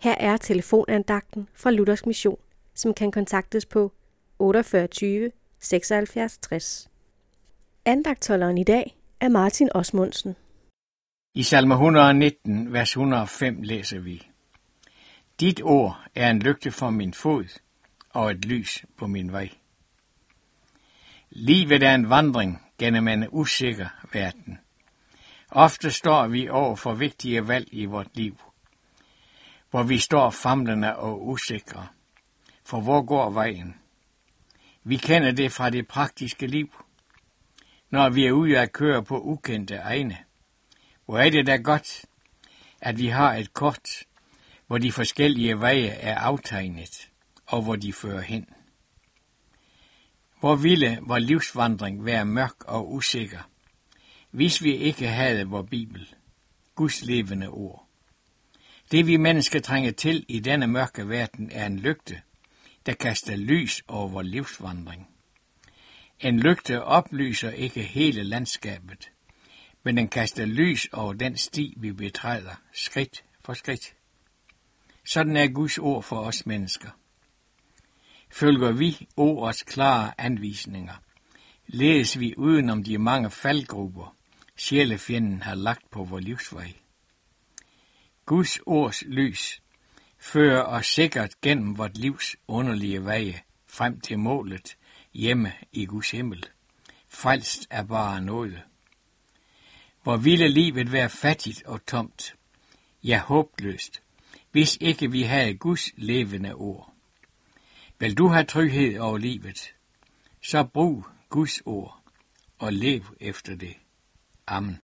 Her er telefonandagten fra Luthers Mission, som kan kontaktes på 48 76 60. Andagtholderen i dag er Martin Osmundsen. I salme 119, vers 105 læser vi. Dit ord er en lygte for min fod og et lys på min vej. Livet er en vandring gennem en usikker verden. Ofte står vi over for vigtige valg i vort liv, hvor vi står famlende og usikre. For hvor går vejen? Vi kender det fra det praktiske liv. Når vi er ude at køre på ukendte egne, hvor er det da godt, at vi har et kort, hvor de forskellige veje er aftegnet, og hvor de fører hen. Hvor ville vor livsvandring være mørk og usikker, hvis vi ikke havde vor Bibel, Guds levende ord. Det vi mennesker trænger til i denne mørke verden er en lygte, der kaster lys over vores livsvandring. En lygte oplyser ikke hele landskabet, men den kaster lys over den sti, vi betræder, skridt for skridt. Sådan er Guds ord for os mennesker. Følger vi ordets klare anvisninger, ledes vi udenom de mange faldgrupper, sjælefjenden har lagt på vores livsvej. Guds ords lys fører os sikkert gennem vort livs underlige veje frem til målet hjemme i Guds himmel. Frelst er bare noget. Hvor ville livet være fattigt og tomt, ja håbløst, hvis ikke vi havde Guds levende ord. Vil du have tryghed over livet, så brug Guds ord og lev efter det. Amen.